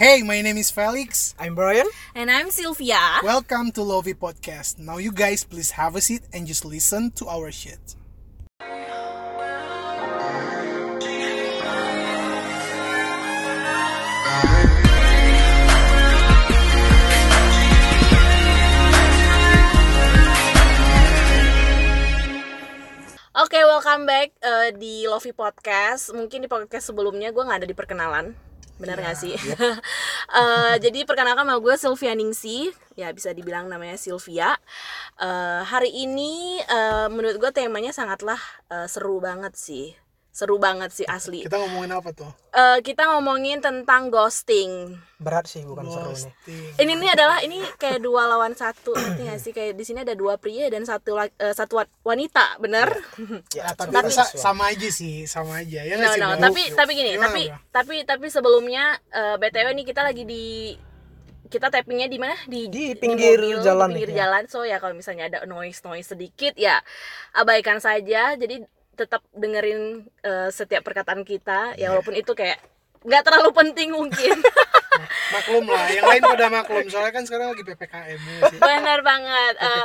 Hey, my name is Felix. I'm Brian. And I'm Sylvia. Welcome to Lovey Podcast. Now, you guys, please have a seat and just listen to our shit. Oke, welcome back uh, di Lovey Podcast. Mungkin di podcast sebelumnya gue nggak ada di perkenalan, benar nggak sih? Eh, jadi perkenalkan nama gue Sylvia Ningsi, ya bisa dibilang namanya Sylvia. Eh, hari ini eh, menurut gue temanya sangatlah eh, seru banget sih, seru banget sih asli. Kita ngomongin apa tuh? Eh, kita ngomongin tentang ghosting. Berat sih bukan seru nih. Ghosting. Ini ini adalah ini kayak dua lawan satu, ngerti nggak sih? Kayak di sini ada dua pria dan satu eh, satu wa- wanita, bener? Ya, Tapi, tapi sa- sama aja sih, sama aja. Ya No, sih, no, Bro? tapi tapi gini, Gimana, tapi Bro? tapi tapi sebelumnya eh, btw nih kita lagi di kita tappingnya di mana di Di pinggir mobil, jalan di pinggir ya. jalan so ya kalau misalnya ada noise noise sedikit ya abaikan saja jadi tetap dengerin eh, setiap perkataan kita Iya. ya walaupun itu kayak nggak terlalu penting mungkin maklum lah. Yang lain pada maklum. Soalnya kan sekarang lagi ppkm ya sih. benar banget eh,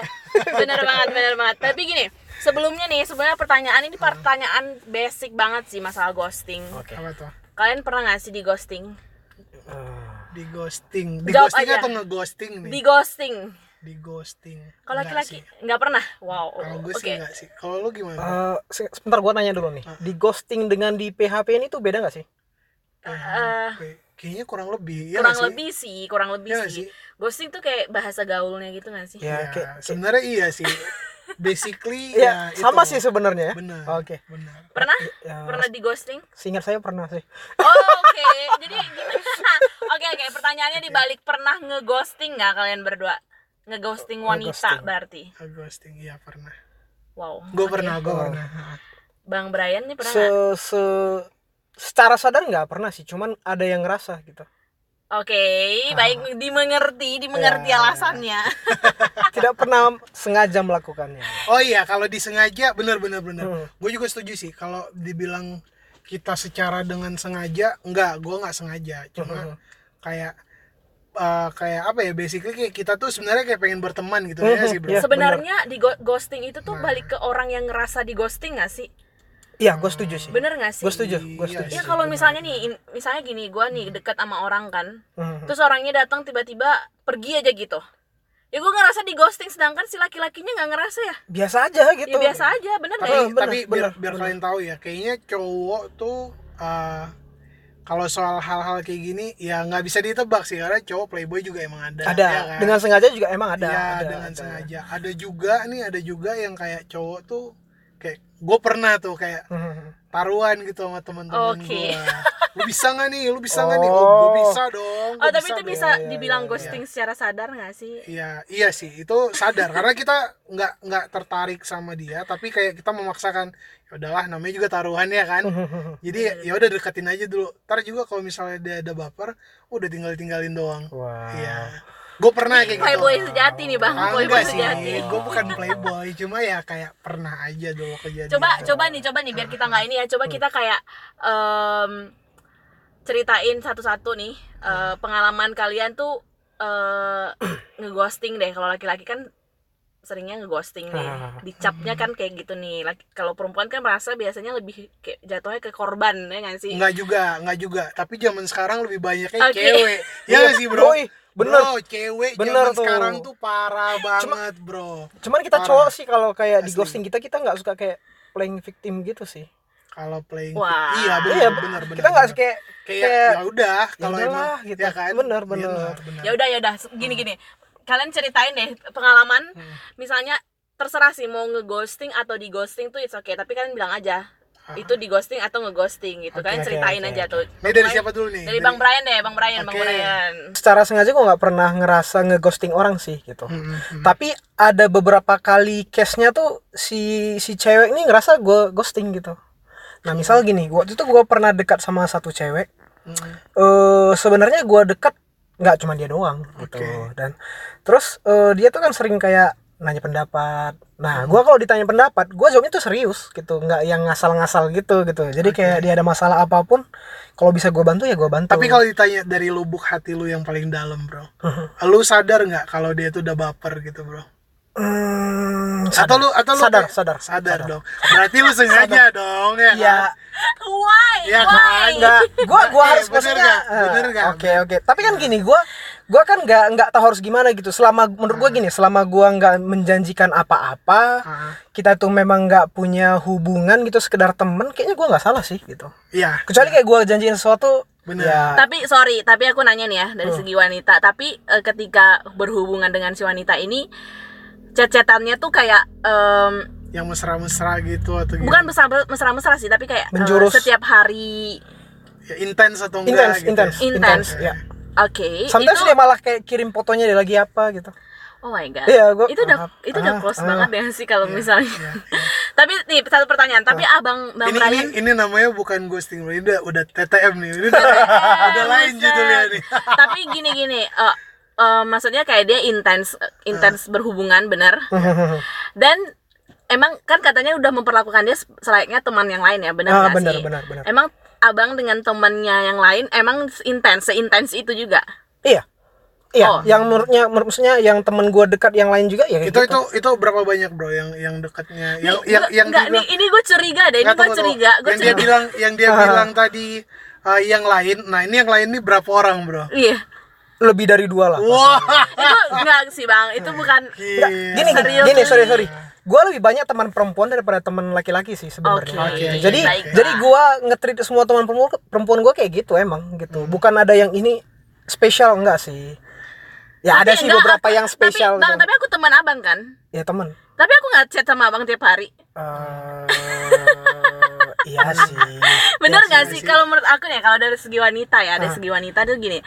benar banget benar banget tapi gini sebelumnya nih sebenarnya pertanyaan ini pertanyaan basic banget sih masalah ghosting tuh? kalian pernah nggak sih di ghosting Eh, Di ghosting. Di Jawab ghosting aja. atau nge-ghosting nih? di ghosting Di ghosting. Kalau laki-laki nggak pernah. Wow. Kalau gue Oke. sih enggak sih. Kalau lu gimana? eh, se- sebentar gua nanya dulu nih. Di ghosting dengan di PHP ini tuh beda nggak sih? Oke. Kayaknya kurang lebih. ya kurang nggak sih? lebih sih, kurang lebih Iya nggak sih. sih? Ghosting tuh kayak bahasa gaulnya gitu gak sih? Ya, Ya, kayak- sebenarnya iya sih. Basically Ya, ya, sama itu. sih sebenarnya ya. Benar. Oke. Benar. Pernah? Ya, Pernah di ghosting? Seingat saya pernah sih. Oh, oke. Jadi gimana? Oke, oke. Pertanyaannya dibalik pernah ngeghosting nggak kalian berdua? Ngeghosting wanita Ngeghosting. berarti. Ghosting iya pernah. Wow. Gue Oke. pernah, gue Oh. pernah. Bang Brian nih pernah Se, se secara sadar nggak pernah sih, cuman ada yang ngerasa gitu. Oke, baik dimengerti, dimengerti Ya. alasannya. Tidak pernah sengaja melakukannya. Oh iya, kalau disengaja benar benar benar. Hmm. Gue juga setuju sih kalau dibilang kita secara dengan sengaja, enggak, gue nggak sengaja. Cuma Hmm. kayak eh, kayak apa ya? Basically kayak kita tuh sebenarnya kayak pengen berteman gitu ya Hmm, sih, Bro. iya. Sebenarnya di ghosting itu tuh Nah. balik ke orang yang ngerasa di ghosting gak sih? Iya, gue setuju sih. Bener gak sih? Gue setuju, gue Iya setuju. Ya kalau misalnya nih, in- misalnya gini, gua nih dekat sama orang kan, Hmm. terus orangnya datang tiba-tiba pergi aja gitu. Ya gue ngerasa di ghosting, sedangkan si laki-lakinya nggak ngerasa ya. Biasa aja gitu. Ya biasa aja, bener Tapi, gak ya? tapi biar, benar, biar kalian tahu ya, kayaknya cowok tuh eh, kalau soal hal-hal kayak gini ya nggak bisa ditebak sih karena cowok playboy juga emang ada. Ada. ya kan? Dengan sengaja juga emang ada. Iya, ada, dengan ada. sengaja. Ada juga nih, ada juga yang kayak cowok tuh kayak gue pernah tuh kayak Hmm. taruhan gitu sama teman-teman Oke. gue. Lu bisa nggak nih? Lu bisa nggak nih? Oh, Oh. gue bisa dong. Oh tapi itu dong. bisa Iya, iya, dibilang iya, ghosting secara sadar gak sih? Iya, iya sih. Itu sadar karena kita nggak nggak tertarik sama dia, tapi kayak kita memaksakan. Ya udahlah, namanya juga taruhan ya kan. Jadi ya udah deketin aja dulu. Ntar juga kalau misalnya dia ada baper, udah tinggal tinggalin doang. Wah. Iya. Gue pernah kayak gitu. Playboy sejati nih bang, Ah, playboy sih, sejati. gue bukan playboy, cuma ya kayak pernah aja dulu kejadian. Coba, coba nih, coba nih biar kita nggak ini ya. Coba kita kayak em, ceritain satu-satu nih eh, pengalaman kalian tuh eh ngeghosting deh. Kalau laki-laki kan seringnya ngeghosting nih. Dicapnya kan kayak gitu nih. Laki- Kalau perempuan kan merasa biasanya lebih kayak jatuhnya ke korban ya nggak sih? Enggak juga, enggak juga. Tapi zaman sekarang lebih banyaknya Oke. cewek. Ya nggak sih, Bro? Bener. Bro, cewek Bener zaman tuh. sekarang tuh parah banget, Bro. Cuman kita Parah. cowok sih kalau kayak di Asli. ghosting kita kita nggak suka kayak playing victim gitu sih. Kalau playing Wah. Iya, benar, Iya, benar, benar. kita nggak kayak kayak, kayak ya udah kalau udahlah, emang gitu. ya kan Bener, bener. bener. ya udah ya udah gini gini kalian ceritain deh pengalaman Hmm. misalnya terserah sih mau ngeghosting atau di ghosting tuh it's okay tapi kalian bilang aja itu di ghosting atau ngeghosting gitu kalian oke, ceritain oke, aja oke. tuh Ini dari siapa dulu nih? dari bang Brian deh bang Brian bang Oke. Brian secara sengaja gue nggak pernah ngerasa ngeghosting orang sih gitu. Hmm, hmm, hmm. Tapi ada beberapa kali case-nya tuh si si cewek ini ngerasa gue ghosting gitu. Nah misal gini, waktu itu gue pernah dekat sama satu cewek. Hmm. eh sebenarnya gue dekat nggak cuma dia doang gitu Oke. dan terus eh, dia tuh kan sering kayak nanya pendapat nah gua kalau ditanya pendapat gua jawabnya tuh serius gitu nggak yang ngasal-ngasal gitu gitu jadi kayak dia ada masalah apa pun kalau bisa gua bantu ya gua bantu Tapi kalau ditanya dari lubuk hati lu yang paling dalam, bro, lu sadar nggak kalau dia tuh udah baper gitu, bro? Hmm, Atau lu atau lu sadar, kayak- sadar, sadar dong. Berarti lu sengaja dong ya. ya kan? Why? Iya Why? kan? enggak gua gua Eh, harus bener maksudnya nggak? Bener nggak? oke oke tapi kan gini gua gua kan nggak nggak tahu harus gimana gitu selama menurut gua gini selama gua nggak menjanjikan apa-apa Ah, kita tuh memang nggak punya hubungan gitu sekedar temen kayaknya gua nggak salah sih gitu Iya. kecuali kayak gua janjiin sesuatu Bener. ya Tapi sorry, tapi aku nanya nih ya dari segi wanita. Tapi eh, ketika berhubungan dengan si wanita ini, chat-chatannya tuh kayak em, Yang mesra-mesra gitu atau gitu. bukan mesra- mesra-mesra sih, tapi kayak Menjurus. setiap hari. Ya, intens atau enggak intens gitu. intens Intens. ya Oke. sometimes itu, dia malah kayak kirim fotonya dia lagi apa gitu Oh my god. Iya, gua- itu udah ah, itu udah ah, close ah. banget ya sih kalau misalnya. tapi nih satu pertanyaan. Tapi abang bang Ini, ini Brian ini namanya bukan ghosting. Ini udah udah TTM nih. Ini udah, udah lain judulnya nih. tapi gini gini. eh, eh, maksudnya kayak dia intens intens berhubungan bener. Dan emang kan katanya udah memperlakukan dia selayaknya teman yang lain ya, benar nggak benar, sih? benar, benar. Emang abang dengan temannya yang lain emang intens, seintens itu juga. iya iya Oh. yang menurutnya menurut maksudnya yang temen gua dekat yang lain juga ya Itu gitu. itu itu berapa banyak, bro, yang yang dekatnya yang Nih, yang gua- yang enggak, dia nih, ini gue curiga deh, ini gue curiga, gue yang dia curiga. bilang yang dia Ah. bilang tadi uh, yang lain. Nah, ini yang lain ini berapa orang, bro? Iya. lebih dari dua lah Wah. itu enggak sih bang, itu bukan gini gini, gini sorry sorry gue lebih banyak teman perempuan daripada teman laki-laki sih sebenarnya Oke, Gitu. oke, jadi baiklah. jadi gue ngetrit semua teman perempuan perempuan gue kayak gitu emang gitu bukan ada yang ini spesial enggak sih ya Tapi ada sih enggak, beberapa aku- yang spesial Tapi, bang, gitu. tapi aku teman abang kan. ya teman Tapi aku nggak chat sama abang tiap hari. Eh, iya sih Bener Iya nggak sih? Kalau menurut aku nih, kalau dari segi wanita ya, dari segi wanita tuh gini,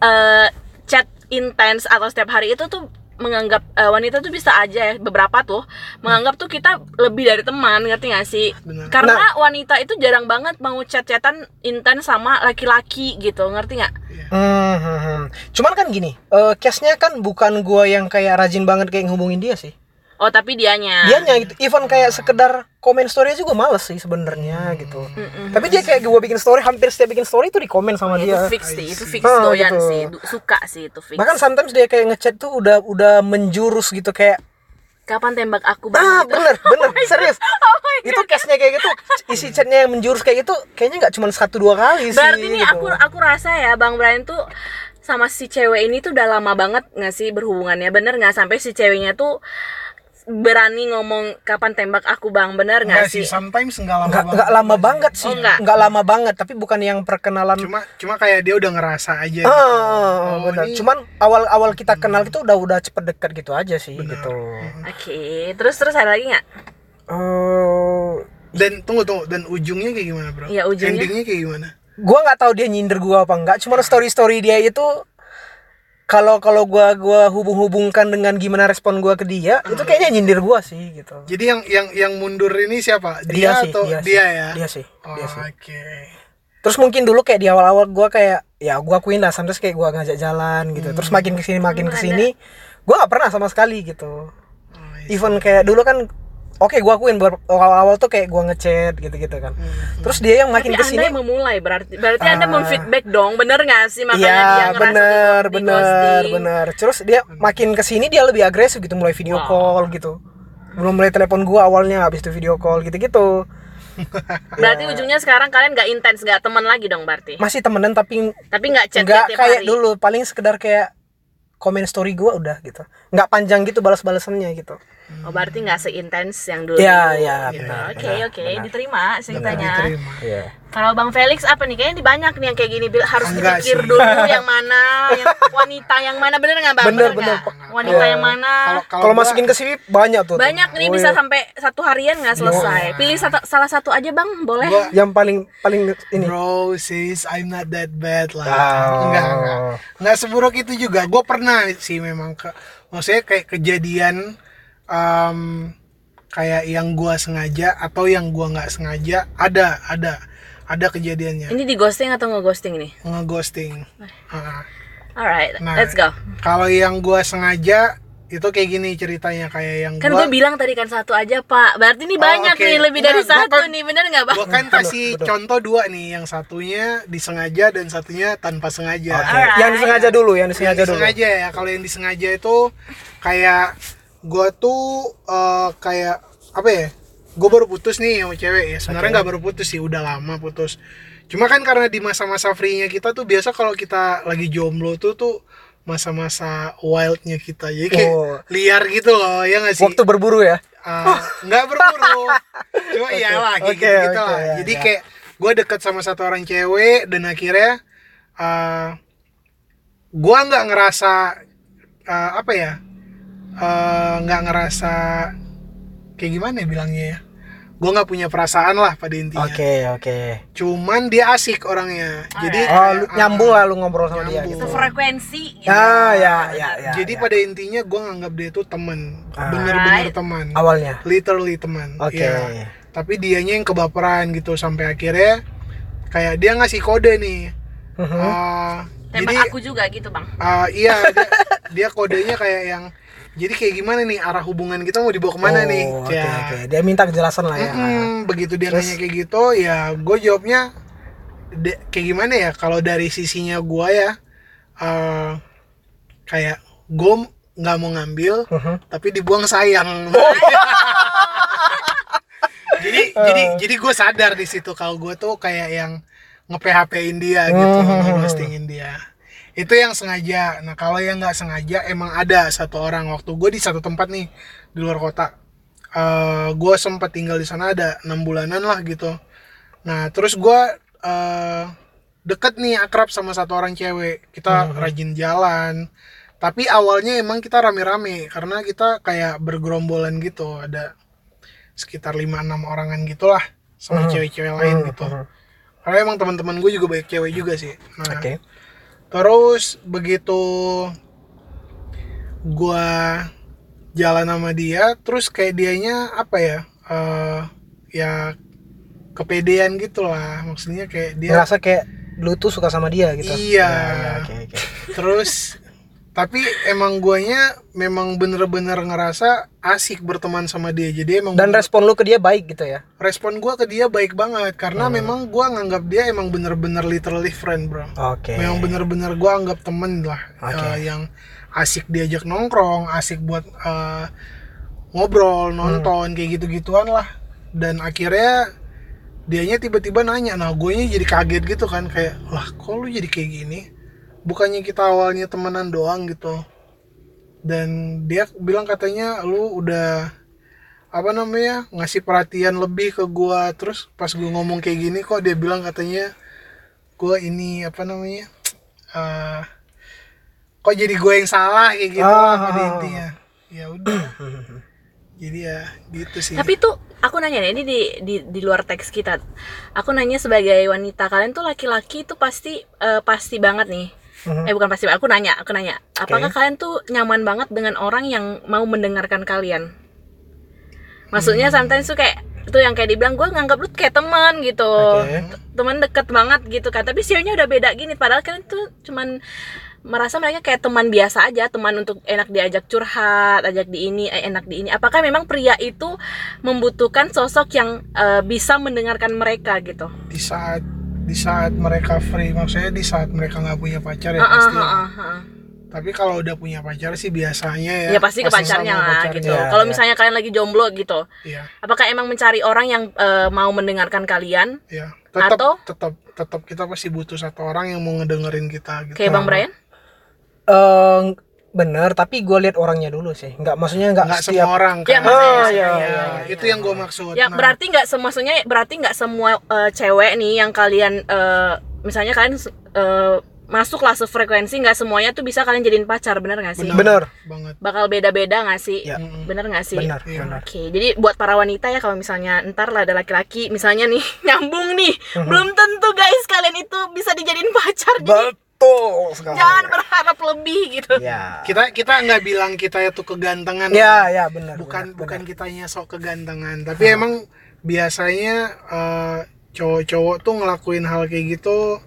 eh chat intens atau setiap hari itu tuh menganggap eh, wanita tuh bisa aja ya beberapa tuh menganggap tuh kita lebih dari teman ngerti gak sih? Benar. karena wanita itu jarang banget mau chat-chatan intens sama laki-laki gitu ngerti nggak? Hmm, hmm, hmm. cuman kan gini eh case-nya kan bukan gua yang kayak rajin banget kayak ngehubungin dia sih oh tapi dianya. Dianya gitu. Even kayak sekedar komen story aja gue males sih sebenarnya gitu. Tapi dia kayak gue bikin story hampir setiap bikin story itu di komen sama itu dia. fix sih itu fix Ah, doyan gitu. sih. Suka sih itu fix. Bahkan sometimes dia kayak ngechat tuh udah udah menjurus gitu kayak kapan tembak aku bang ah gitu. bener bener serius. Itu case-nya kayak gitu isi chatnya yang menjurus kayak gitu kayaknya nggak cuma satu dua kali sih Berarti nih gitu. aku aku rasa ya Bang Brian tuh sama si cewek ini tuh udah lama banget nggak sih berhubungannya? Bener nggak? Sampai si ceweknya tuh berani ngomong kapan tembak aku bang bener nggak Enggak sih, sih sometimes enggak lama nggak banget. nggak lama banget sih Oh, nggak? nggak lama banget tapi bukan yang perkenalan Cuma cuma kayak dia udah ngerasa aja. Ah, gitu. ah, Oh, bener. ini- Cuman awal-awal kita kenal itu udah udah cepet dekat gitu aja sih gitu. oke terus terus ada lagi nggak Eh, Dan tunggu tunggu dan ujungnya kayak gimana, Bro? Iya, ujungnya. Endingnya kayak gimana? gua nggak tahu dia nyindir gua apa enggak. Cuman story-story dia itu kalau kalau gua gua hubung-hubungkan dengan gimana respon gua ke dia, itu kayaknya nyindir gua sih gitu. Jadi yang yang yang mundur ini siapa? Dia, Dia, sih, atau dia, dia, sih. ya? Dia sih, Oh, dia sih. Oke. Terus mungkin dulu kayak di awal-awal gua kayak ya gua akuin lah sampai kayak gua ngajak jalan gitu. Terus makin ke sini makin ke sini, gua nggak pernah sama sekali gitu. Oh, even kayak dulu kan oke gua akuin ber- awal-awal tuh kayak gua ngechat gitu-gitu kan. Terus dia yang makin tapi anda ke sini yang memulai berarti berarti anda Ah. memfeedback dong bener nggak sih makanya dia Iya ngerasa bener di- bener bener. Terus dia makin ke sini dia lebih agresif gitu mulai video Wow. call gitu. Belum mulai telepon gua awalnya habis itu video call gitu-gitu. Berarti ujungnya sekarang kalian nggak intens nggak teman lagi dong berarti? Masih temenan tapi tapi nggak chat nggak tiap kayak hari? dulu paling sekedar kayak komen story gua udah gitu. Nggak panjang gitu balas-balasannya gitu oh berarti nggak seintens yang dulu ya ya benar Oke oke diterima ceritanya. Diterima. Iya. Kalau Bang Felix apa nih? Kayaknya di banyak nih yang kayak gini harus Enggak dipikir sih. dulu yang mana, yang wanita yang mana bener nggak Bang? Bener, nggak? bener. Wanita Iya. yang mana? kalau masukin ke CV banyak tuh Banyak nih Oh, bisa iya. sampai satu harian nggak selesai. Pilih satu, salah satu aja Bang, boleh? Gua- yang paling paling ini Bro, sis, I'm not that bad lah. Oh. Enggak, enggak. Enggak seburuk itu juga. Gue pernah sih memang ke maksudnya kayak kejadian um, kayak yang gua sengaja atau yang gua nggak sengaja ada ada ada kejadiannya Ini di ghosting atau nge ghosting nih? ngeghosting. Ah. Alright, Nah, let's go. Kalau yang gua sengaja itu kayak gini ceritanya kayak yang Kan gua gue bilang tadi kan satu aja pak Berarti ini Oh, banyak oke. nih lebih dari Enggak, gua satu kan- nih Bener nggak bang? gua kan kasih betul. contoh dua nih yang satunya disengaja dan satunya tanpa sengaja. Alright. Yang disengaja dulu, yang yang disengaja dulu. disengaja ya kalau yang disengaja itu kayak gua tuh eh, kayak apa ya gue baru putus nih sama cewek ya. Sebenarnya nggak baru putus sih udah lama putus. Cuma kan karena di masa-masa free-nya kita tuh biasa kalau kita lagi jomblo tuh tuh masa-masa wildnya kita. Jadi kayak Oh. liar gitu loh ya nggak sih? Waktu berburu ya. Ah, nggak berburu. Cuma iyalah kayak Oke, gitu gitu oke, lah. ya, jadi ya. kayak gue deket sama satu orang cewek dan akhirnya uh, gue nggak ngerasa uh, apa ya eh, nggak ngerasa kayak gimana ya bilangnya ya gue nggak punya perasaan lah pada intinya Oke, oke. cuman dia asik orangnya jadi Oh, lu kayak, nyambung ah, lah lu ngobrol sama dia nyambung. gitu. Frekuensi gitu. Ya, ya, ya, ya. jadi ya. pada intinya gue nganggap dia tuh temen Ah. bener-bener teman awalnya. literally teman Oke. Ya. tapi dianya yang kebaperan gitu sampai akhirnya kayak dia ngasih kode nih Mhm. Ah, Tembak jadi aku juga gitu bang ah, iya dia, dia kodenya kayak yang jadi kayak gimana nih? Arah hubungan kita mau dibawa ke mana nih? Oh, Oke, ya. oke. Dia minta kejelasan lah ya. Mm-mm, begitu dia nanya kayak gitu ya gue jawabnya de- kayak gimana ya? Kalau dari sisinya gue ya eh, kayak gue nggak mau ngambil Mhm. tapi dibuang sayang. Jadi jadi jadi gue sadar di situ kalau gue tuh kayak yang nge PHP-in dia gitu Hmm. ghostingin dia itu yang sengaja. Nah kalau yang nggak sengaja emang ada satu orang. Waktu gue di satu tempat nih di luar kota. Eh gue sempat tinggal di sana ada enam bulanan lah gitu. Nah terus gue eh deket nih akrab sama satu orang cewek. Kita rajin jalan. Tapi awalnya emang kita rame-rame karena kita kayak bergerombolan gitu. Ada sekitar 5-6 orangan gitulah sama Hmm. cewek-cewek lain Hmm, gitu. hmm. karena emang teman-teman gue juga banyak cewek juga sih. Nah Oke. Terus begitu gua jalan sama dia terus kayak dianya apa ya eh ya kepedean gitu lah maksudnya kayak dia Ngerasa kayak lu tuh suka sama dia gitu. Iya. Ya, ya, Oke, oke. terus tapi emang guanya memang bener-bener ngerasa asik berteman sama dia jadi emang Dan respon lu ke dia baik gitu ya. respon gua ke dia baik banget karena Hmm. memang gua nganggap dia emang bener-bener literally friend bro Oke. memang bener-bener gua anggap temen lah Oke. eh, yang asik diajak nongkrong asik buat eh, ngobrol nonton kayak gitu-gituan lah dan akhirnya dianya tiba-tiba nanya nah gue jadi kaget gitu kan kayak lah kok lu jadi kayak gini bukannya kita awalnya temenan doang gitu. Dan dia bilang katanya lu udah apa namanya ngasih perhatian lebih ke gua. Terus pas gue ngomong kayak gini kok dia bilang katanya gua ini apa namanya eh kok jadi gue yang salah? Kayak gitu Ah, pada ah, intinya. Ya udah. Jadi ya gitu sih. Tapi tuh aku nanya nih, ini di, di di luar teks kita. Aku nanya sebagai wanita, kalian tuh laki-laki tuh pasti eh, pasti banget nih. Mhm. Eh bukan pasti, aku nanya, aku nanya. Apakah kalian tuh nyaman banget dengan orang yang mau mendengarkan kalian? Maksudnya Hmm. sometimes tuh kayak itu yang kayak dibilang gue nganggap lu kayak teman gitu. Oke. Teman deket banget gitu kan. Tapi sionya udah beda gini padahal kalian tuh cuman merasa mereka kayak teman biasa aja, teman untuk enak diajak curhat, ajak di ini, eh, enak di ini. Apakah memang pria itu membutuhkan sosok yang eh, bisa mendengarkan mereka gitu? di saat di saat mereka free maksudnya di saat mereka nggak punya pacar ya ah, pasti ah, lah. ah, ah. tapi kalau udah punya pacar sih biasanya ya Ya pasti ke pacarnya sama lah pacarnya. gitu. Ya, Kalau ya. misalnya kalian lagi jomblo gitu, Iya, apakah emang mencari orang yang eh, mau mendengarkan kalian? iya. Tetap, Atau- tetap, tetap kita pasti butuh satu orang yang mau ngedengerin kita gitu. Kayak Bang Brian? Eh, bener, tapi gue lihat orangnya dulu sih. Nggak, maksudnya nggak Nggak setiap. semua orang Ya, kan. maksudnya- Oh, Iya, iya, iya. iya, itu yang gue maksud. Ya Nah, berarti nggak semuanya berarti nggak semua eh, cewek nih yang kalian eh, misalnya kalian eh, masuklah sefrekuensi nggak semuanya tuh bisa kalian jadiin pacar bener nggak sih? Bener. banget. Bakal beda-beda nggak sih? Ya. Bener nggak sih? Benar, Iya. benar. Oke, jadi buat para wanita ya kalau misalnya ntar lah ada laki-laki misalnya nih nyambung nih, belum tentu guys kalian itu bisa dijadiin pacar. Jadi Betul sekali. jangan berharap lebih gitu. Ya. Kita kita nggak bilang kita itu kegantengan. Ya, ya benar. bukan benar, bukan benar. kitanya sok kegantengan, tapi emang biasanya eh, cowok-cowok tuh ngelakuin hal kayak gitu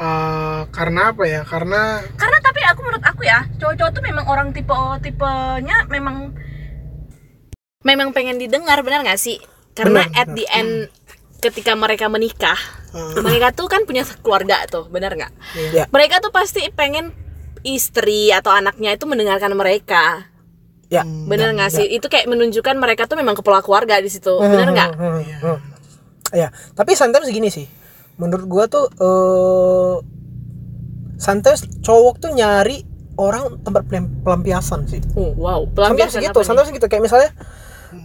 eh, karena apa ya karena karena tapi aku menurut aku ya cowok-cowok tuh memang orang tipe tipenya memang memang pengen didengar benar nggak sih karena Benar, at the end ketika mereka menikah mereka tuh kan punya keluarga tuh benar nggak? Ya. mereka tuh pasti pengen istri atau anaknya itu mendengarkan mereka. Ya. benar nggak sih? Itu kayak menunjukkan mereka tuh memang kepala keluarga di situ. Benar nggak? Hmm, hmm, hmm. Ya, tapi sometimes gini sih. Menurut gua tuh eh sometimes cowok tuh nyari orang tempat pelampiasan sih. oh, wow. Sometimes pelampiasan gitu, sometimes gitu. Kayak misalnya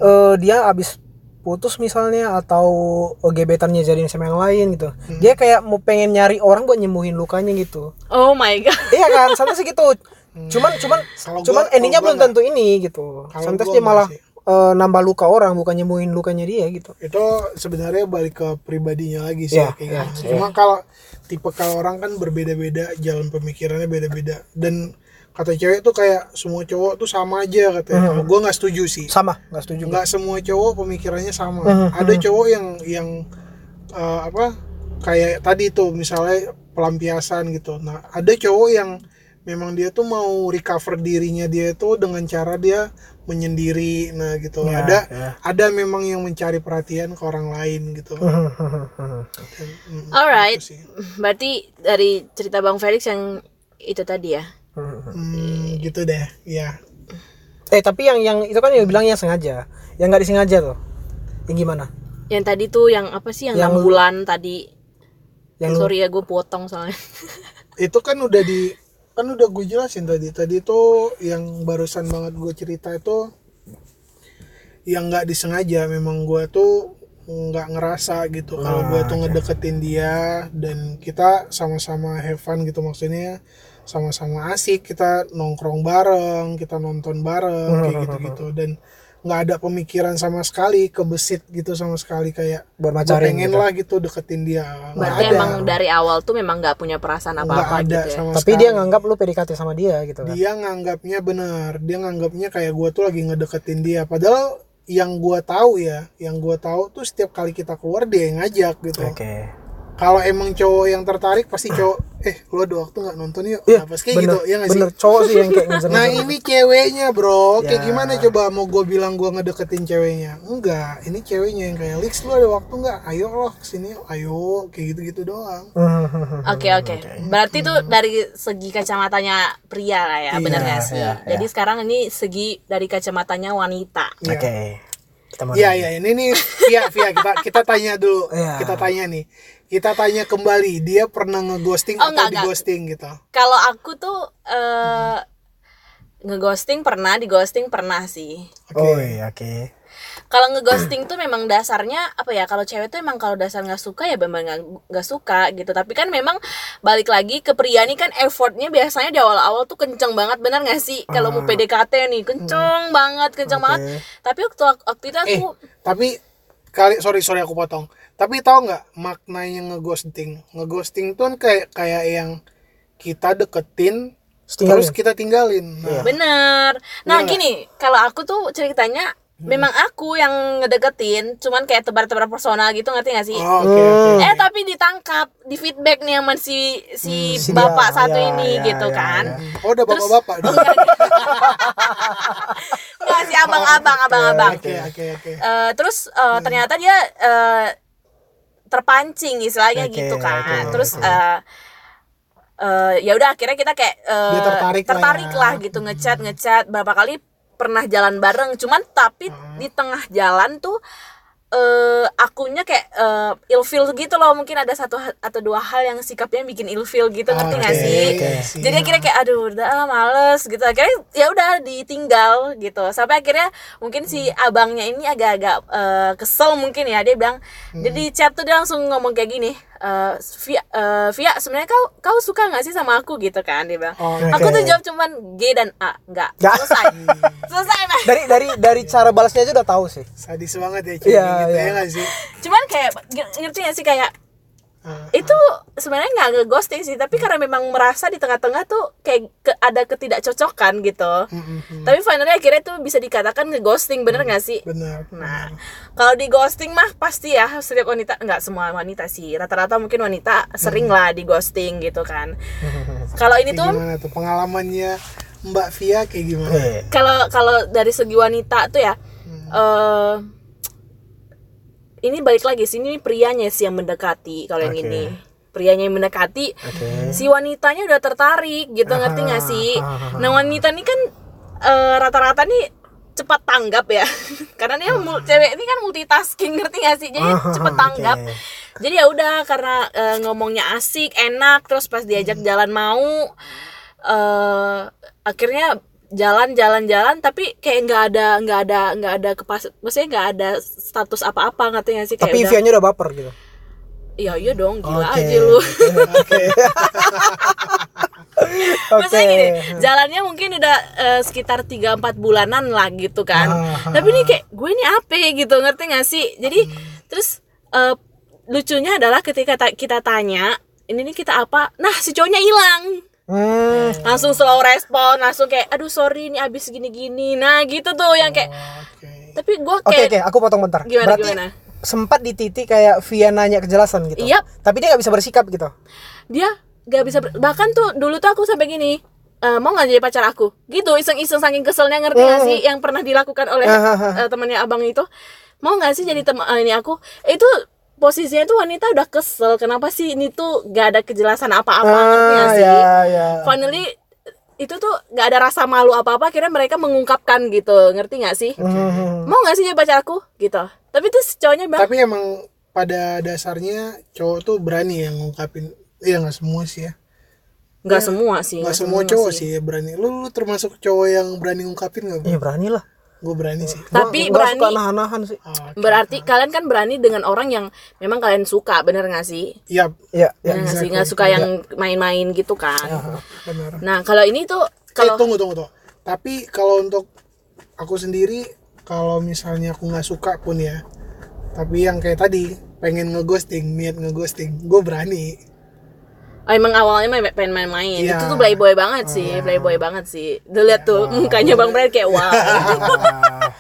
eh dia abis putus misalnya atau gebetannya jadiin sama yang lain gitu. Dia kayak mau pengen nyari orang buat nyembuhin lukanya gitu. oh my god iya kan, sometimes gitu. Cuman cuman Kalau cuman gua- endingnya belum tentu ini gitu. Sometimes gua dia malah sih. eh, nambah luka orang bukan nyembuhin lukanya dia gitu. itu sebenarnya balik ke pribadinya lagi sih Iya, kayak iya, gitu. Cuma kalau tipe kalau orang kan berbeda-beda, jalan pemikirannya beda-beda dan kata cewek tuh kayak semua cowok tuh sama aja katanya. Kalau gua nggak setuju sih. Sama, nggak setuju. Nggak semua cowok pemikirannya sama. Mhm, Ada cowok yang yang eh, apa kayak tadi tuh misalnya pelampiasan gitu. Nah, ada cowok yang memang dia tuh mau recover dirinya dia itu dengan cara dia menyendiri nah gitu Ya, ada ya. ada memang yang mencari perhatian ke orang lain gitu Mm, alright gitu sih. berarti dari cerita bang Felix yang itu tadi ya Hmm, gitu deh ya eh tapi yang yang itu kan yang bilang yang sengaja. Yang nggak disengaja tuh. Yang gimana? Yang tadi tuh yang apa sih yang, Yang enam lu- bulan tadi? Yang lu- sorry ya gue potong soalnya. Itu kan udah di kan udah gue jelasin tadi. Tadi tuh yang barusan banget gue cerita itu yang nggak disengaja memang gue tuh nggak ngerasa gitu. Kalau gue tuh ngedeketin dia dan kita sama-sama have fun gitu maksudnya sama-sama asik kita nongkrong bareng kita nonton bareng kayak gitu-gitu. Dan nggak ada pemikiran sama sekali kebesit gitu sama sekali kayak gua macarin pengen gitu. lah gitu deketin dia. Berarti ada. emang dari awal tuh memang nggak punya perasaan apa apa ada gitu ya? sama tapi sekali. dia nganggap lu PDKT sama dia gitu kan? Dia nganggapnya benar. Dia nganggapnya kayak gue tuh lagi ngedeketin dia. Padahal yang gue tahu ya yang gue tahu tuh setiap kali kita keluar dia yang ngajak gitu. Oke kalau emang cowok yang tertarik pasti cowok eh lu ada waktu nggak nonton yuk? Iya, nah, pasti kayak bener, gitu ya nggak sih? bener. Cowok sih yang kayak ngejar nah ini ceweknya bro. Kayak Ya. gimana coba mau gue bilang gue ngedeketin ceweknya? Enggak ini ceweknya yang kayak Lix lu ada waktu nggak? Ayo loh ke sini yuk. ayo kayak gitu gitu doang. Oke oke. Berarti tuh dari segi kacamatanya pria lah ya, benar nggak sih? iya, Jadi sekarang ini segi dari kacamatanya wanita. oke. Kita mau Iya iya ini nih Via Via kita kita tanya dulu Iya. kita tanya nih kita tanya kembali dia pernah ngeghosting Oh, atau enggak, enggak. dighosting gitu Kalau aku tuh eh ngeghosting pernah, dighosting pernah sih. oh iya oke Kalau ngeghosting tuh memang dasarnya apa ya? Kalau cewek tuh emang kalau dasar nggak suka ya memang nggak nggak suka gitu. Tapi kan memang balik lagi ke pria nih kan effortnya biasanya di awal-awal tuh kenceng banget, benar nggak sih? Kalau mau PDKT nih kenceng banget, kenceng banget. Tapi waktu waktu itu eh aku tapi kali sorry sorry aku potong tapi tahu nggak maknanya ngeghosting ngeghosting tuh kan kayak kayak yang kita deketin Tinggalin. terus kita tinggalin nah, Bener. Nah Iya nggak? gini, kalau aku tuh ceritanya memang aku yang ngedeketin, cuman kayak tebar-tebar personal gitu, ngerti gak sih? oh, oke oke Eh tapi ditangkap, di feedback nih sama si si si bapak dia, satu ya, ini ya, gitu ya, kan. oh udah bapak bapak dong Enggak si abang-abang, abang-abang. oke oke oke Eh, terus eh, ternyata dia eh, terpancing istilahnya Oke, gitu kan. oke, terus eh eh, ya udah akhirnya kita kayak eh, Dia tertarik lah tertarik ya. lah gitu ngechat ngechat. Berapa kali pernah jalan bareng cuman tapi di tengah jalan tuh eh akunya kayak eh, ilfeel gitu loh mungkin ada satu atau dua hal yang sikapnya bikin ilfeel gitu ngerti nggak Oke, sih? oke, sih. jadi akhirnya kayak aduh udah ah, males gitu. Akhirnya ya udah ditinggal gitu. Sampai akhirnya mungkin si abangnya ini agak-agak eh, kesel mungkin ya dia bilang dia di chat tuh dia langsung ngomong kayak gini eh Via, eh, Via sebenarnya kau kau suka nggak sih sama aku gitu kan? Dia bilang Oh, aku tuh jawab cuman G dan A. Nggak. Selesai. Selesai Mas. dari dari dari cara balasnya aja udah tahu sih. Sadis banget ya cewek Iya, gitu iya. ya nggak sih? Cuman kayak ngerti gak sih? Kayak Ah, itu sebenarnya nggak nge-ghosting sih tapi karena memang merasa di tengah-tengah tuh kayak ke- ada ketidakcocokan gitu. Mm, mm, mm. tapi finally akhirnya tuh bisa dikatakan nge-ghosting bener nggak sih? benar Nah, kalau di ghosting mah pasti ya setiap wanita nggak semua wanita sih. Rata-rata mungkin wanita sering lah di ghosting gitu kan. Kalau ini tuh gimana tuh? Pengalamannya Mbak Via kayak gimana? Eh, kalau kalau dari segi wanita tuh ya eh ini balik lagi sini prianya sih yang mendekati kalau yang Oke. ini. Prianya yang mendekati Oke. si wanitanya udah tertarik gitu ngerti nggak sih? ah, ah, nah wanita ini kan eh, rata-rata nih cepat tanggap ya. Karena dia mul- cewek ini kan multitasking ngerti gak sih? Jadi Ah, oke. tanggap. Jadi ya udah karena eh, ngomongnya asik enak terus pas diajak jalan mau eh akhirnya jalan jalan jalan tapi kayak nggak ada nggak ada nggak ada kepas maksudnya nggak ada status apa-apa ngerti gak sih kayak Tapi udah Vianya udah baper gitu. iya iya dong gila Oke. aja lu Oke. Maksudnya gini, jalannya mungkin udah eh, sekitar 3-4 bulanan lah gitu kan. Ah, Tapi ini kayak gue ini apa gitu, ngerti gak sih? Jadi terus eh, lucunya adalah ketika ta- kita tanya, ini nih kita apa? Nah, si cowoknya hilang. Hmm. Langsung slow respon, langsung kayak aduh sorry ini abis gini-gini. Nah, gitu tuh yang kayak oke tapi gue Oke kayak oke, aku potong bentar. Gimana, Berarti gimana? sempat di titik kayak Via nanya kejelasan gitu. Yap. Tapi dia nggak bisa bersikap gitu. dia gak bisa ber- bahkan tuh dulu tuh aku sampai gini "Eh, mau nggak jadi pacar aku gitu iseng-iseng saking keselnya ngerti gak sih yang pernah dilakukan oleh eh, temannya abang itu mau nggak sih jadi teman ini aku itu posisinya tuh wanita udah kesel. Kenapa sih ini tuh gak ada kejelasan apa-apa ngerti gak Ah, sih? ya ya. finally itu tuh gak ada rasa malu apa-apa akhirnya mereka mengungkapkan gitu. Ngerti gak sih? Hmm. mau nggak sih jadi pacar aku? Gitu. Tapi tuh cowoknya bilang tapi emang pada dasarnya cowok tuh berani yang ngungkapin iya nggak semua sih ya. Nggak semua sih nggak semua cowok sih. ya berani. Lu, lu termasuk cowok yang berani ngungkapin nggak Iya berani lah. Gue berani sih tapi Gua berani suka nahan-nahan sih. Ah, Berarti kalian kan berani dengan orang yang memang kalian suka, bener gak sih? iya Iya ya. Bener nggak sih? Nggak suka yang main-main gitu kan. benar Nah, kalau ini tuh eh kalau tunggu tunggu tunggu tapi kalau untuk aku sendiri kalau misalnya aku nggak suka pun ya tapi yang kayak tadi pengen ngeghosting niat ngeghosting gue berani oh, emang awalnya main- pengen main-main, Iya. itu tuh playboy banget sih, playboy banget sih. Udah lihat tuh mukanya Bang Brian kayak wow.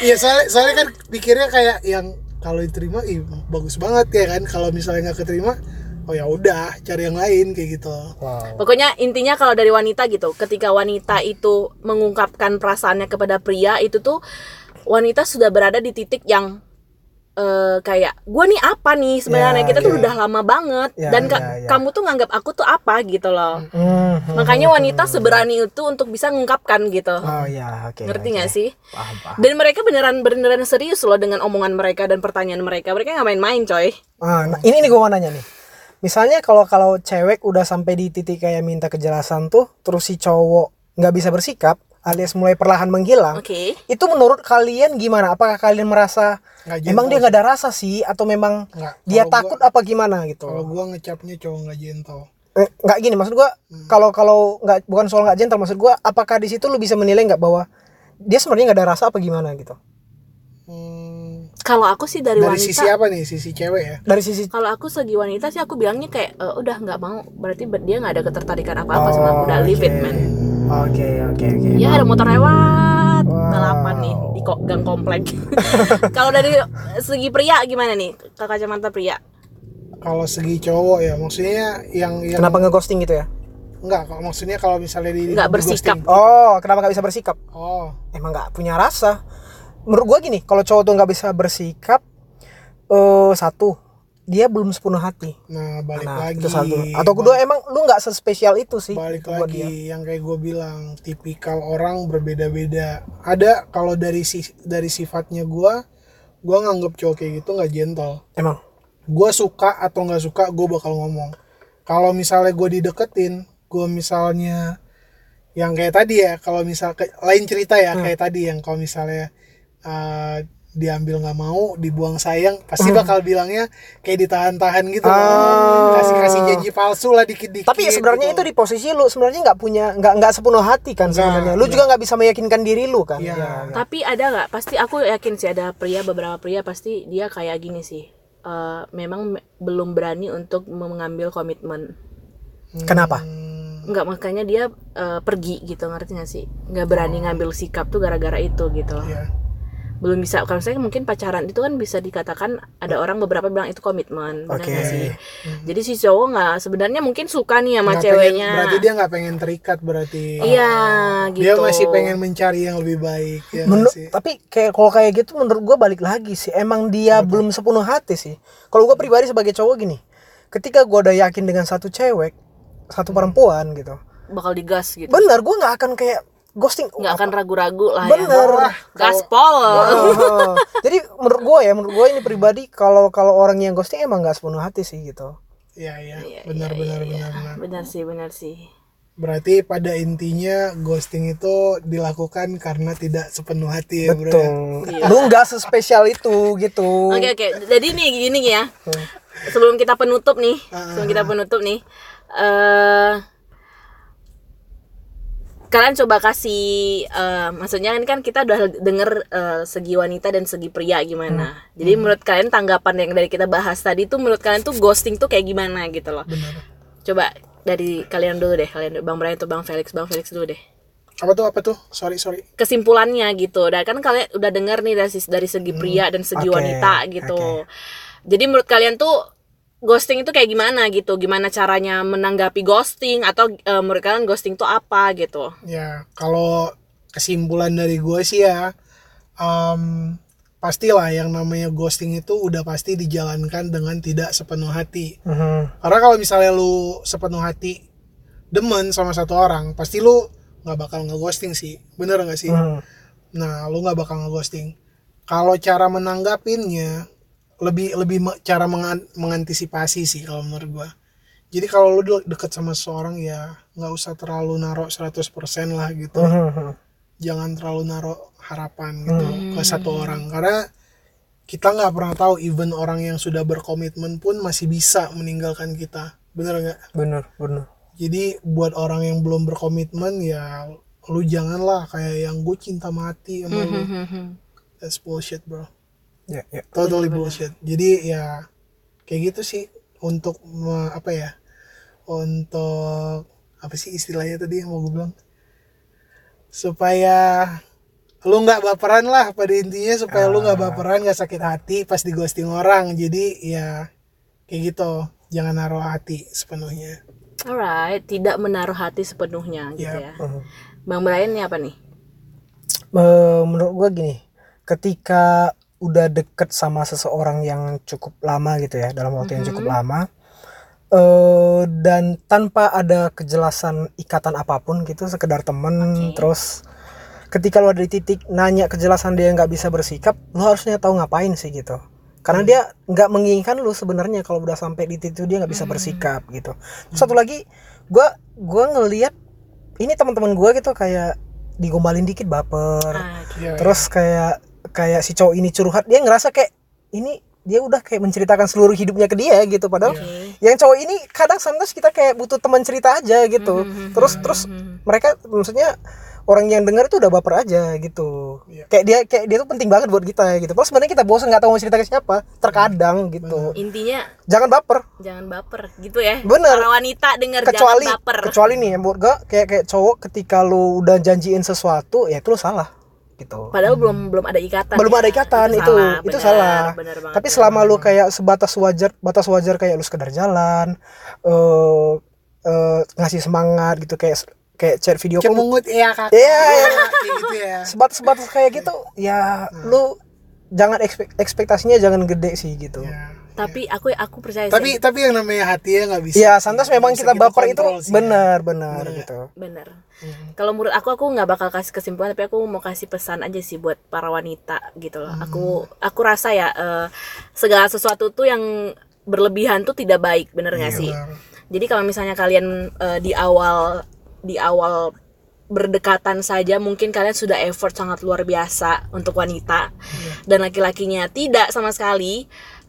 iya soalnya soalnya kan pikirnya kayak yang kalau diterima ih bagus banget ya kan kalau misalnya nggak keterima oh ya udah cari yang lain kayak gitu Wow. Pokoknya intinya kalau dari wanita gitu, ketika wanita itu mengungkapkan perasaannya kepada pria itu tuh wanita sudah berada di titik yang eh, kayak gue nih apa nih sebenarnya Ya, kita tuh ya. udah lama banget Ya, dan ka- ya, ya. kamu tuh nganggap aku tuh apa gitu loh. Hmm. Makanya wanita seberani itu untuk bisa mengungkapkan gitu. Oh ya oke. Ngerti oke. nggak sih? Paham paham. Dan mereka beneran beneran serius loh dengan omongan mereka dan pertanyaan mereka. Mereka nggak main-main, coy. Ah, nah, ini nih gue mau nanya nih. Misalnya kalau kalau cewek udah sampai di titik kayak minta kejelasan tuh, terus si cowok nggak bisa bersikap, alias mulai perlahan menghilang. Oke. Itu menurut kalian gimana? Apakah kalian merasa Nggak emang dia nggak ada rasa sih, atau memang Nggak. dia Kalau takut apa gimana gitu? kalau gue ngecapnya cowok nggak gentle Eh, nggak gini, maksud gua kalau kalau nggak bukan soal nggak gentle, maksud gua apakah di situ lu bisa menilai nggak bahwa dia sebenarnya nggak ada rasa apa gimana gitu? Hmm, Kalau aku sih dari, dari wanita sisi apa nih sisi cewek ya Dari sisi kalau aku segi wanita sih aku bilangnya kayak "Eh, udah nggak mau berarti ber- dia nggak ada ketertarikan apa apa sama aku udah leave it man Oke oke oke. ya ada motor lewat Wow. balapan nih di kok gang komplek kalau dari segi pria gimana nih ke kacamata pria kalau segi cowok ya maksudnya yang yang Kenapa ngeghosting gitu ya? enggak kalau maksudnya kalau misalnya di Nggak di bersikap. ghosting. Oh, kenapa nggak bisa bersikap? oh Emang nggak punya rasa. Menurut gua gini, kalau cowok tuh nggak bisa bersikap, eh satu dia belum sepenuh hati. nah balik Nah, lagi itu satu. Atau kedua emang lu nggak sespesial itu sih. balik lagi dia. yang kayak gue bilang tipikal orang berbeda-beda ada kalau dari si dari sifatnya gue gue nganggap cowok kayak gitu nggak gentle Emang. gue suka atau nggak suka gue bakal ngomong kalau misalnya gue dideketin gue misalnya yang kayak tadi ya kalau misal lain cerita ya Hmm. kayak tadi yang kalau misalnya uh, diambil nggak mau dibuang sayang pasti Hmm. bakal bilangnya kayak ditahan-tahan gitu Ah. kasih kasih janji palsu lah dikit-dikit Tapi sebenarnya gitu. itu di posisi lu sebenarnya nggak punya nggak nggak sepenuh hati kan Nggak, sebenarnya. Lu juga nggak bisa meyakinkan diri lu kan. Iya. Iya. tapi ada nggak pasti aku yakin sih ada pria beberapa pria pasti dia kayak gini sih eh, memang me- belum berani untuk mengambil komitmen Kenapa? nggak makanya dia eh, pergi gitu ngerti gak sih nggak berani ngambil sikap tuh gara-gara itu gitu loh Iya. Belum bisa kalau saya mungkin pacaran itu kan bisa dikatakan ada orang beberapa bilang itu komitmen benar Oke. nggak sih jadi si cowok nggak sebenarnya mungkin suka nih sama pengen- ceweknya berarti dia nggak pengen terikat berarti. iya gitu Dia masih pengen mencari yang lebih baik ya Menurut sih? tapi kayak kalau kayak gitu menurut gua balik lagi sih. Emang dia belum sepenuh hati sih. Kalau gua pribadi sebagai cowok gini, ketika gua udah yakin dengan satu cewek, satu perempuan gitu. bakal digas gitu Bener, gua nggak akan kayak ghosting. nggak akan ragu-ragu lah Bener. ya gaspol Jadi menurut gua ya, menurut gua ini pribadi kalau kalau orang yang ghosting emang nggak sepenuh hati sih gitu. Iya iya. Iya, Benar iya, benar iya, benar iya. benar. benar sih benar sih Berarti pada intinya ghosting itu dilakukan karena tidak sepenuh hati ya bro. ya? Betul. Lu nggak sespesial itu gitu. Oke oke, jadi nih gini ya. Sebelum kita penutup nih, sebelum kita penutup nih, eh kalian coba kasih, eh, maksudnya ini kan kita udah denger eh, segi wanita dan segi pria gimana. Jadi menurut kalian tanggapan yang dari kita bahas tadi tuh menurut kalian tuh ghosting tuh kayak gimana gitu loh. Benar. Coba dari kalian dulu deh, kalian Bang Brian atau Bang Felix, Bang Felix dulu deh. Apa tuh apa tuh? Sorry sorry. kesimpulannya gitu. Dan kan kalian udah dengar nih dari dari segi pria dan segi oke, wanita gitu. Jadi menurut kalian tuh ghosting itu kayak gimana gitu? Gimana caranya menanggapi ghosting atau eh, menurut kalian ghosting itu apa gitu? Ya kalau kesimpulan dari gue sih ya, em, pastilah yang namanya ghosting itu udah pasti dijalankan dengan tidak sepenuh hati. Mhm. Karena kalau misalnya lu sepenuh hati demen sama satu orang, pasti lu nggak bakal ngeghosting sih, bener nggak sih? Mhm. Nah, lu nggak bakal ngeghosting. Kalau cara menanggapinnya lebih lebih me- cara mengan- mengantisipasi sih kalau menurut gua. Jadi kalau lu de- deket sama seseorang ya nggak usah terlalu naruh 100% lah gitu. Mhm. Jangan terlalu naruh harapan gitu ke satu orang karena kita nggak pernah tahu even orang yang sudah berkomitmen pun masih bisa meninggalkan kita. Bener nggak? Bener, bener. Jadi buat orang yang belum berkomitmen ya lu janganlah kayak yang gue cinta mati sama lu. That's bullshit bro. Ya, ya. Totally bullshit. Jadi ya kayak gitu sih untuk apa ya? Untuk apa sih istilahnya tadi yang mau gue bilang? Supaya lu nggak baperan lah pada intinya supaya lu nggak baperan nggak sakit hati pas di ghosting orang jadi ya kayak gitu jangan naruh hati sepenuhnya Alright, tidak menaruh hati sepenuhnya gitu Yap. ya. Mhm. Bang Brian ini apa nih? Menurut gua gini ketika udah deket sama seseorang yang cukup lama gitu ya dalam waktu yang cukup lama. Eh dan tanpa ada kejelasan ikatan apa pun gitu sekedar temen Oke. terus ketika lu ada di titik nanya kejelasan dia nggak bisa bersikap lu harusnya tahu ngapain sih gitu. Karena dia nggak menginginkan lu sebenarnya kalau udah sampai di titik itu dia nggak bisa bersikap gitu. Terus satu lagi gua gua ngelihat ini teman-teman gua gitu kayak digombalin dikit baper. Ah, gitu. Ya, terus kayak kayak si cowok ini curhat dia ngerasa kayak ini dia udah kayak menceritakan seluruh hidupnya ke dia gitu padahal Oke. yang cowok ini kadang sometimes kita kayak butuh teman cerita aja gitu terus terus mereka maksudnya orang yang dengar itu udah baper aja gitu Iya. kayak dia kayak dia tuh penting banget buat kita gitu pas sebenarnya kita bosan nggak tahu mau cerita ke siapa terkadang gitu Intinya jangan baper jangan baper gitu ya. Bener. Para wanita dengar kecuali jangan baper. kecuali nih menurut gua kayak kayak cowok ketika lu udah janjiin sesuatu ya itu lu salah gitu Padahal belum belum ada ikatan. belum ya. ada ikatan itu salah, itu benar, salah benar banget, tapi selama banget. lu kayak sebatas wajar batas wajar kayak lu sekedar jalan eh eh, ngasih semangat gitu kayak kayak chat video call cemungut ya kakak Iya, iya. kayak gitu ya sebatas sebatas kayak gitu ya lu jangan ekspek- ekspektasinya jangan gede sih gitu Ya. Tapi aku aku percaya tapi sih. tapi yang namanya hati ya nggak bisa Iya, santas memang bisa kita baper itu sih ya. benar benar gitu. Bener. Kalau menurut aku aku nggak bakal kasih kesimpulan tapi aku mau kasih pesan aja sih buat para wanita gitu loh. Aku aku rasa ya eh, segala sesuatu tuh yang berlebihan tuh tidak baik, bener nggak sih? benar. Jadi kalau misalnya kalian eh, di awal di awal berdekatan saja mungkin kalian sudah effort sangat luar biasa untuk wanita dan laki-lakinya tidak sama sekali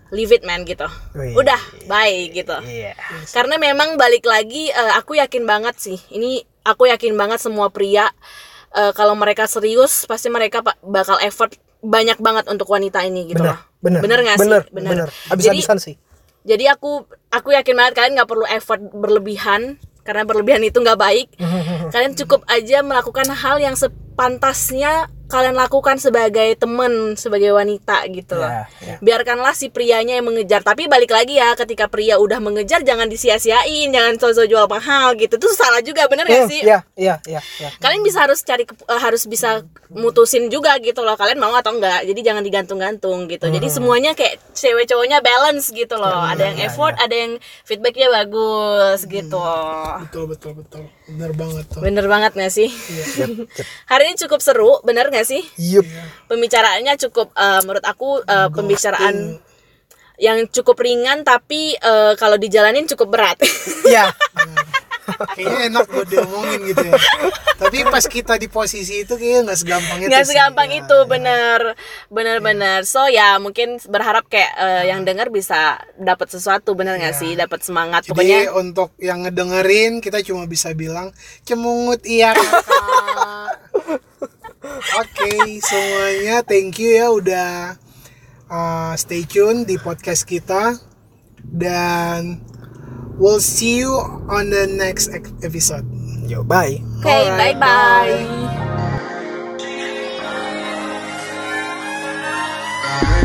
leave it man gitu. Wih. Udah, bye gitu. Iya. Karena memang balik lagi eh, aku yakin banget sih. Ini aku yakin banget semua pria eh, kalau mereka serius pasti mereka bakal effort banyak banget untuk wanita ini gitu Benar, loh. bener Bener nggak sih? bener Bener. bener habis-habisan sih Jadi aku aku yakin banget kalian nggak perlu effort berlebihan karena berlebihan itu nggak baik. kalian cukup aja melakukan hal yang sepantasnya kalian lakukan sebagai temen, sebagai wanita gitu loh. Ya, ya. Biarkanlah si prianya yang mengejar. Tapi balik lagi ya, ketika pria udah mengejar jangan disia-siain, jangan sosok jual mahal gitu. Itu salah juga, bener gak Hmm, sih? iya iya iya iya Kalian bisa harus cari eh, harus bisa mutusin juga gitu loh. Kalian mau atau enggak. Jadi jangan digantung-gantung gitu. Jadi Hmm. semuanya kayak cewek cowoknya balance gitu loh. Ya, ada yang effort, ada yang feedbacknya bagus gitu. betul betul betul bener banget tuh Bener banget gak sih? Yep, yep. Hari ini cukup seru, bener gak sih? Yup. Pembicaraannya cukup eh, menurut aku eh, pembicaraan yang cukup ringan tapi eh, kalau dijalanin cukup berat. Iya. kayaknya enak buat diomongin gitu ya tapi pas kita di posisi itu kayaknya nggak segampang itu nggak sih. segampang Ya, itu bener bener bener so ya mungkin berharap kayak eh, yang dengar bisa dapat sesuatu bener nggak sih dapat semangat jadi pokoknya untuk yang ngedengerin kita cuma bisa bilang cemungut iya oke semuanya thank you ya udah uh, stay tune di podcast kita dan we'll see you on the next episode Yo, bye. oke bye bye Bye.